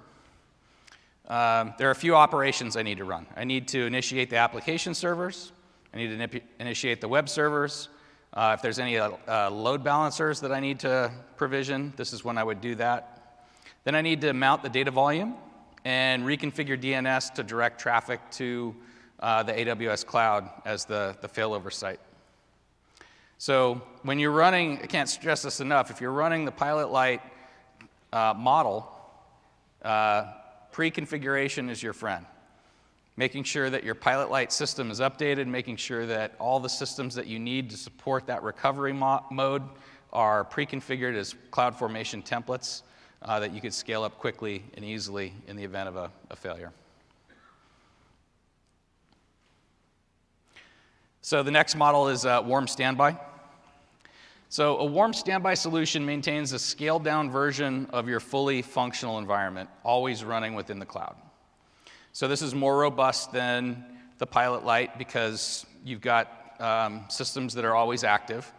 um, there are a few operations I need to run. I need to initiate the application servers. I need to initiate the web servers. Uh, if there's any uh, uh, load balancers that I need to provision, this is when I would do that. Then I need to mount the data volume and reconfigure DNS to direct traffic to uh, the AWS cloud as the, the failover site. So when you're running, I can't stress this enough, if you're running the Pilot Light uh, model, uh, pre-configuration is your friend. Making sure that your Pilot Light system is updated, making sure that all the systems that you need to support that recovery mo- mode are pre-configured as CloudFormation templates uh, that you could scale up quickly and easily in the event of a, a failure. So the next model is uh, warm standby. So, a warm standby solution maintains a scaled down version of your fully functional environment, always running within the cloud. So, this is more robust than the Pilot Light because you've got um, systems that are always active.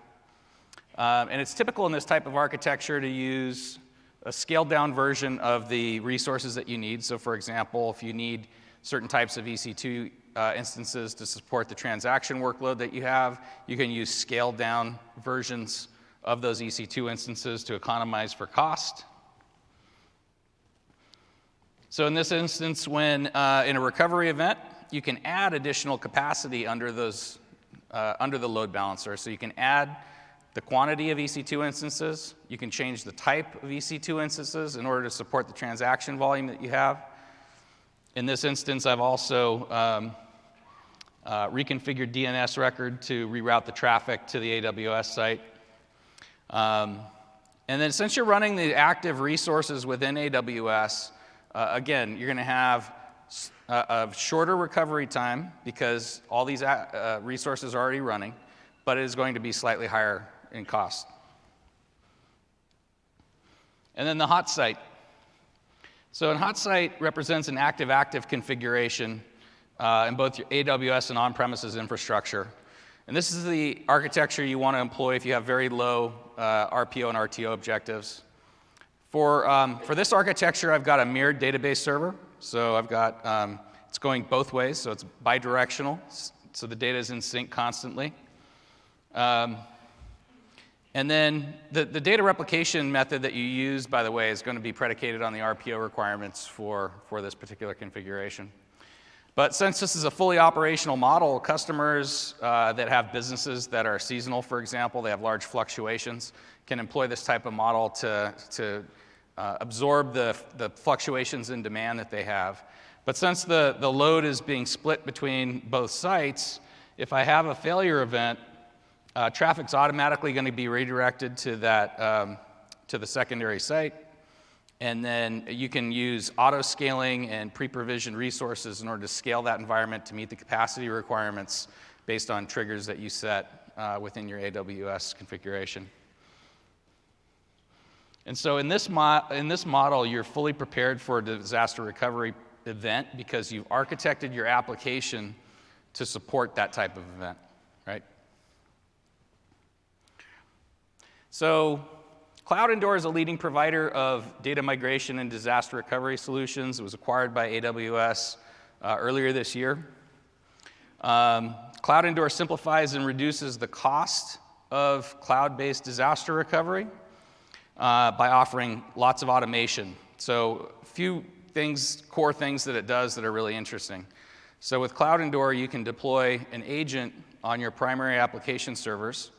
Um, and it's typical in this type of architecture to use a scaled down version of the resources that you need. So, for example, if you need certain types of EC2 uh, instances to support the transaction workload that you have. You can use scaled down versions of those EC2 instances to economize for cost. So in this instance, when uh, in a recovery event, you can add additional capacity under, those, uh, under the load balancer. So you can add the quantity of EC2 instances. You can change the type of EC2 instances in order to support the transaction volume that you have. In this instance, I've also um, uh, reconfigured DNS record to reroute the traffic to the AWS site. Um, and then since you're running the active resources within AWS, uh, again, you're going to have a shorter recovery time because all these uh, resources are already running, but it is going to be slightly higher in cost. And then the hot site. So, a hot site represents an active active configuration uh, in both your AWS and on premises infrastructure. And this is the architecture you want to employ if you have very low uh, RPO and RTO objectives. For, um, for this architecture, I've got a mirrored database server. So I've got, um, it's going both ways, so it's bidirectional, so the data is in sync constantly. Um, and then the, the data replication method that you use, by the way, is going to be predicated on the RPO requirements for, for this particular configuration. But since this is a fully operational model, customers uh, that have businesses that are seasonal, for example, they have large fluctuations, can employ this type of model to, to uh, absorb the, the fluctuations in demand that they have. But since the, the load is being split between both sites, if I have a failure event, uh, traffic's automatically going to be redirected to that um, to the secondary site, and then you can use auto scaling and pre-provisioned resources in order to scale that environment to meet the capacity requirements based on triggers that you set uh, within your AWS configuration. And so in this, in this model, you're fully prepared for a disaster recovery event because you've architected your application to support that type of event, right? So, CloudEndure is a leading provider of data migration and disaster recovery solutions. It was acquired by AWS uh, earlier this year. Um, CloudEndure simplifies and reduces the cost of cloud based disaster recovery uh, by offering lots of automation. So, a few things, core things that it does that are really interesting. So, with CloudEndure, you can deploy an agent on your primary application servers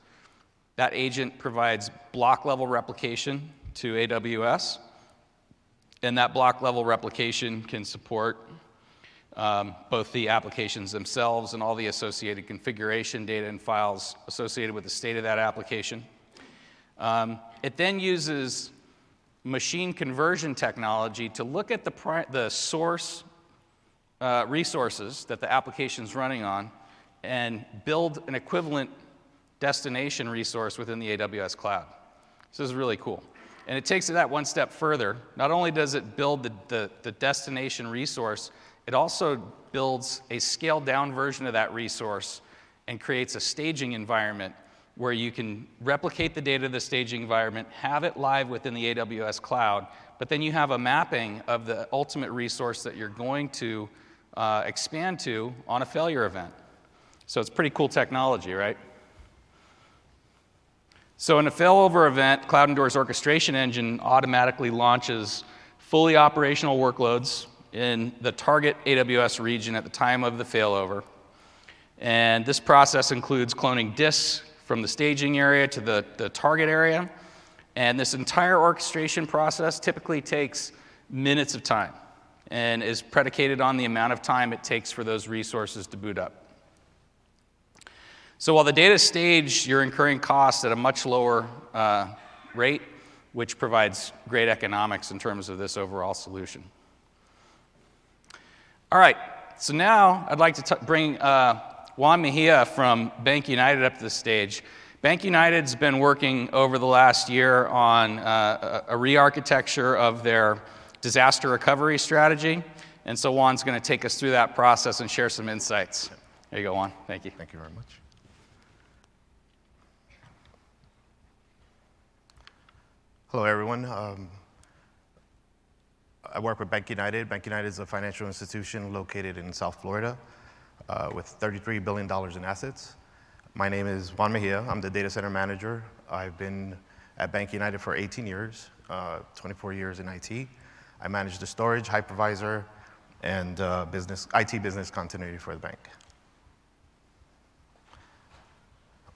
that agent provides block level replication to AWS, and that block level replication can support um, both the applications themselves and all the associated configuration data and files associated with the state of that application. Um, it then uses machine conversion technology to look at the, the source uh, resources that the application is running on and build an equivalent destination resource within the AWS cloud. This is really cool. And it takes it that one step further. Not only does it build the, the, the destination resource, it also builds a scaled down version of that resource and creates a staging environment where you can replicate the data of the staging environment, have it live within the AWS cloud, but then you have a mapping of the ultimate resource that you're going to uh, expand to on a failure event. So it's pretty cool technology, right? So in a failover event, Cloud CloudEndure's orchestration engine automatically launches fully operational workloads in the target AWS region at the time of the failover. And this process includes cloning disks from the staging area to the, the target area. And this entire orchestration process typically takes minutes of time and is predicated on the amount of time it takes for those resources to boot up. So while the data stage, you're incurring costs at a much lower uh, rate, which provides great economics in terms of this overall solution. All right, so now I'd like to bring uh, Juan Mejia from BankUnited up to the stage. BankUnited's been working over the last year on uh, a re architecture of their disaster recovery strategy. And so Juan's going to take us through that process and share some insights. There you go, Juan. Thank you. Thank you very much. Hello, everyone. Um, I work with BankUnited. Bank United is a financial institution located in South Florida uh, with $33 billion in assets. My name is Juan Mejia. I'm the data center manager. I've been at BankUnited for 18 years, uh, 24 years in IT. I manage the storage, hypervisor, and uh, business, IT business continuity for the bank.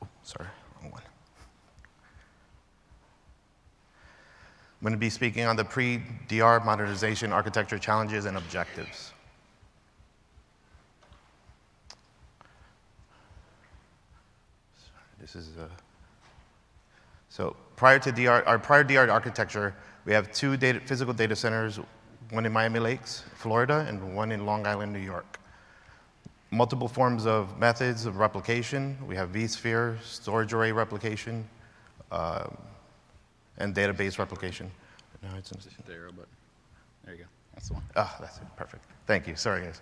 Oh, sorry, wrong one. I'm going to be speaking on the pre-DR modernization architecture challenges and objectives. This is uh, so prior to DR, our prior DR architecture, we have two data, physical data centers, one in Miami Lakes, Florida, and one in Long Island, New York. Multiple forms of methods of replication. We have vSphere, storage array replication, uh, and database replication. No, it's in the arrow button. There you go. That's the one. Ah, that's it. Perfect. Thank you. Sorry, guys.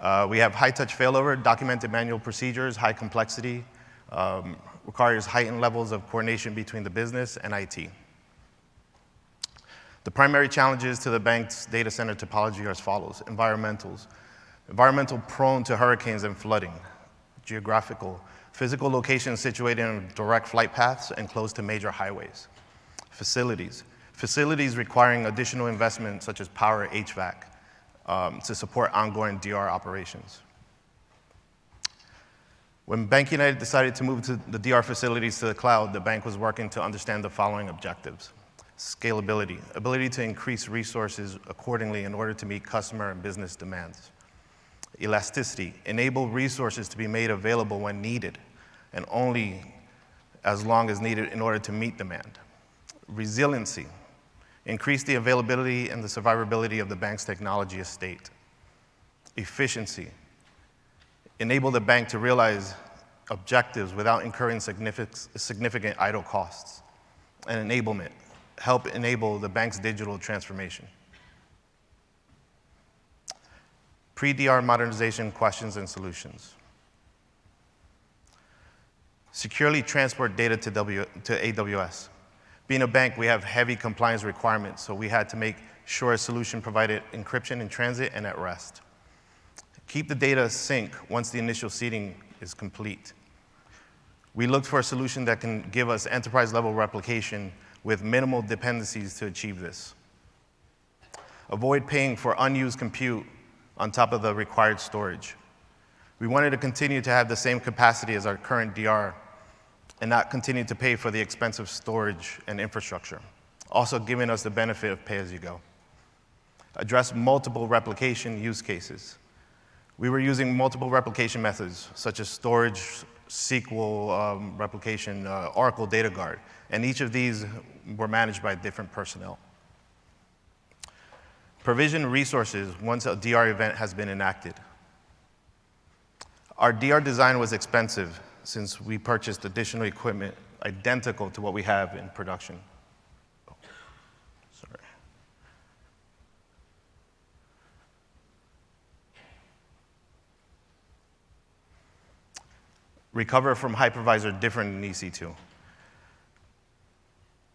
Uh, we have high-touch failover, documented manual procedures, high complexity, um, requires heightened levels of coordination between the business and IT. The primary challenges to the bank's data center topology are as follows. Environmentals. Environmental prone to hurricanes and flooding. Geographical. Physical locations situated in direct flight paths and close to major highways. Facilities. Facilities requiring additional investment such as power HVAC um, to support ongoing DR operations. When BankUnited decided to move to the DR facilities to the cloud, the bank was working to understand the following objectives. Scalability, ability to increase resources accordingly in order to meet customer and business demands. Elasticity, enable resources to be made available when needed and only as long as needed in order to meet demand. Resiliency, increase the availability and the survivability of the bank's technology estate. Efficiency, enable the bank to realize objectives without incurring significant, idle costs. And enablement, help enable the bank's digital transformation. Pre-DR modernization questions and solutions. Securely transport data to, w, to AWS. Being a bank, we have heavy compliance requirements, so we had to make sure a solution provided encryption in transit and at rest. Keep the data sync once the initial seeding is complete. We looked for a solution that can give us enterprise level replication with minimal dependencies to achieve this. Avoid paying for unused compute on top of the required storage. We wanted to continue to have the same capacity as our current DR and not continue to pay for the expensive storage and infrastructure, also giving us the benefit of pay as you go. Address multiple replication use cases. We were using multiple replication methods, such as storage, SQL um, replication, uh, Oracle Data Guard, and each of these were managed by different personnel. Provision resources once a DR event has been enacted. Our DR design was expensive since we purchased additional equipment identical to what we have in production. recover from hypervisor different than EC2.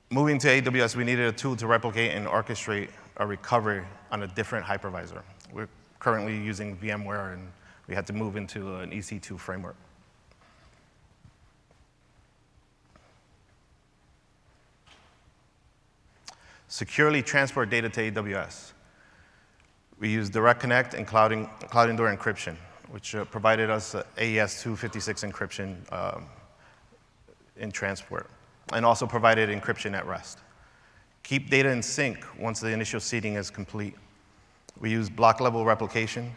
Moving to AWS, we needed a tool to replicate and orchestrate a recovery on a different hypervisor. We're currently using VMware, and we had to move into an EC2 framework. Securely transport data to AWS. We use Direct Connect and Cloud, in, CloudEndure encryption which uh, provided us uh, AES 256 encryption um, in transport, and also provided encryption at rest. Keep data in sync once the initial seeding is complete. We use block level replication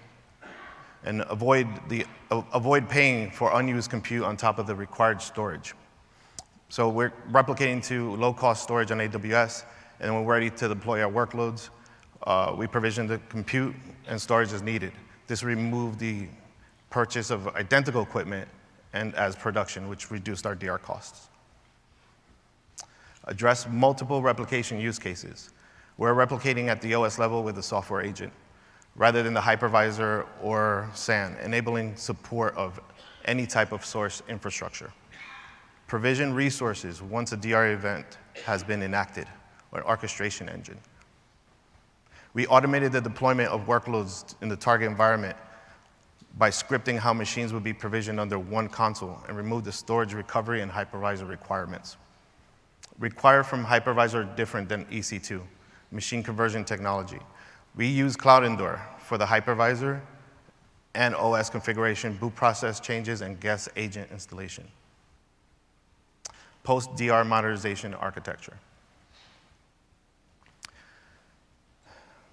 and avoid, the, avoid paying for unused compute on top of the required storage. So we're replicating to low cost storage on AWS, and when we're ready to deploy our workloads, uh, we provision the compute and storage as needed. This removed the purchase of identical equipment and as production, which reduced our DR costs. Address multiple replication use cases. We're replicating at the OS level with a software agent rather than the hypervisor or SAN, enabling support of any type of source infrastructure. Provision resources once a DR event has been enacted, or an orchestration engine. We automated the deployment of workloads in the target environment by scripting how machines would be provisioned under one console and remove the storage recovery and hypervisor requirements. Require from hypervisor different than EC2, machine conversion technology. We use CloudEndure for the hypervisor and OS configuration, boot process changes, and guest agent installation. Post-DR modernization architecture.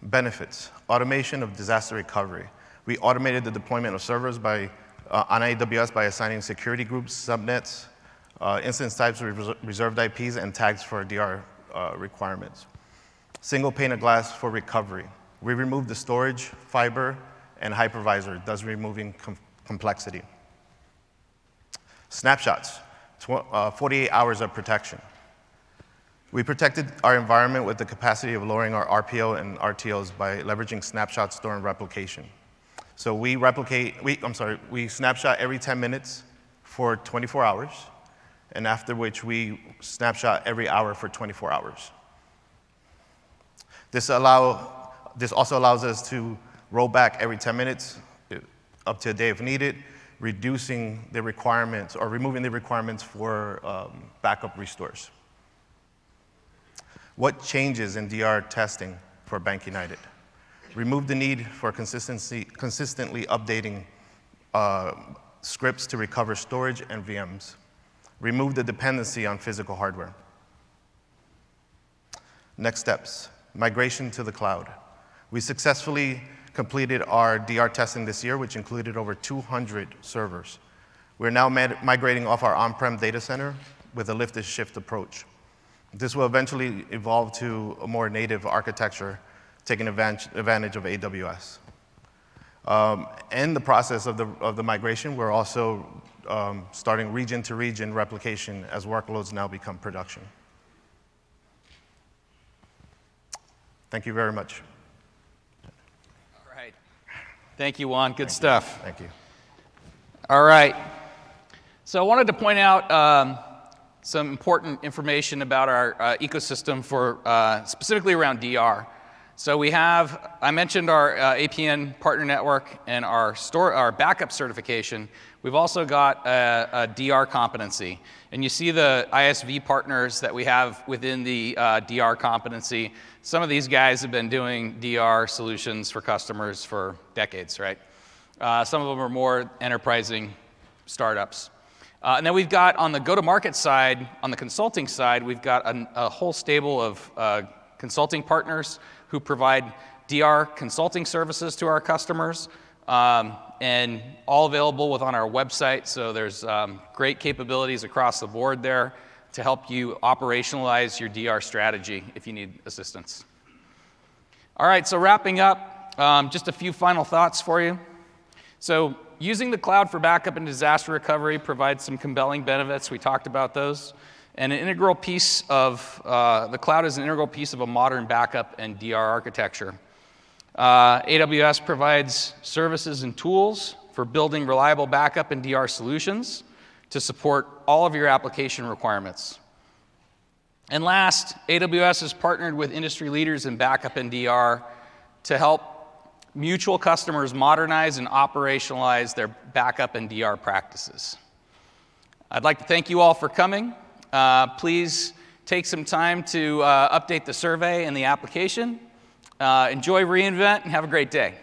Benefits, automation of disaster recovery. We automated the deployment of servers by, uh, on AWS by assigning security groups, subnets, uh, instance types, reserved IPs, and tags for DR uh, requirements. Single pane of glass for recovery. We removed the storage, fiber, and hypervisor, thus removing com complexity. Snapshots, uh, 48 hours of protection. We protected our environment with the capacity of lowering our RPO and RTOs by leveraging snapshot store and replication. So we replicate, we, I'm sorry, we snapshot every 10 minutes for 24 hours, and after which we snapshot every hour for 24 hours. This, allow, this also allows us to roll back every 10 minutes, up to a day if needed, reducing the requirements or removing the requirements for um, backup restores. What changes in DR testing for BankUnited? Remove the need for consistency, consistently updating uh, scripts to recover storage and VMs. Remove the dependency on physical hardware. Next steps, migration to the cloud. We successfully completed our DR testing this year, which included over 200 servers. We're now migrating off our on-prem data center with a lift and shift approach. This will eventually evolve to a more native architecture, taking advantage, advantage of AWS. Um, in the process of the, of the migration, we're also um, starting region to region replication as workloads now become production. Thank you very much. All right. Thank you, Juan. Good Thank stuff. You. Thank you. All right. So I wanted to point out um, some important information about our uh, ecosystem for uh, specifically around DR. So we have, I mentioned our uh, APN partner network and our store, our backup certification. We've also got a, a, DR competency. And you see the ISV partners that we have within the uh, DR competency. Some of these guys have been doing DR solutions for customers for decades, right? Uh, some of them are more enterprising startups. Uh, and then we've got on the go to market side, on the consulting side, we've got a, a whole stable of uh, consulting partners who provide DR consulting services to our customers. Um, and all available with on our website. So there's um, great capabilities across the board there to help you operationalize your DR strategy if you need assistance. All right, so wrapping up, um, just a few final thoughts for you. So using the cloud for backup and disaster recovery provides some compelling benefits. We talked about those. And an integral piece of uh, the cloud is an integral piece of a modern backup and DR architecture. Uh, AWS provides services and tools for building reliable backup and DR solutions to support all of your application requirements. And last, AWS has partnered with industry leaders in backup and DR to help mutual customers modernize and operationalize their backup and DR practices. I'd like to thank you all for coming. Uh, please take some time to uh, update the survey and the application. Uh, enjoy reInvent and have a great day.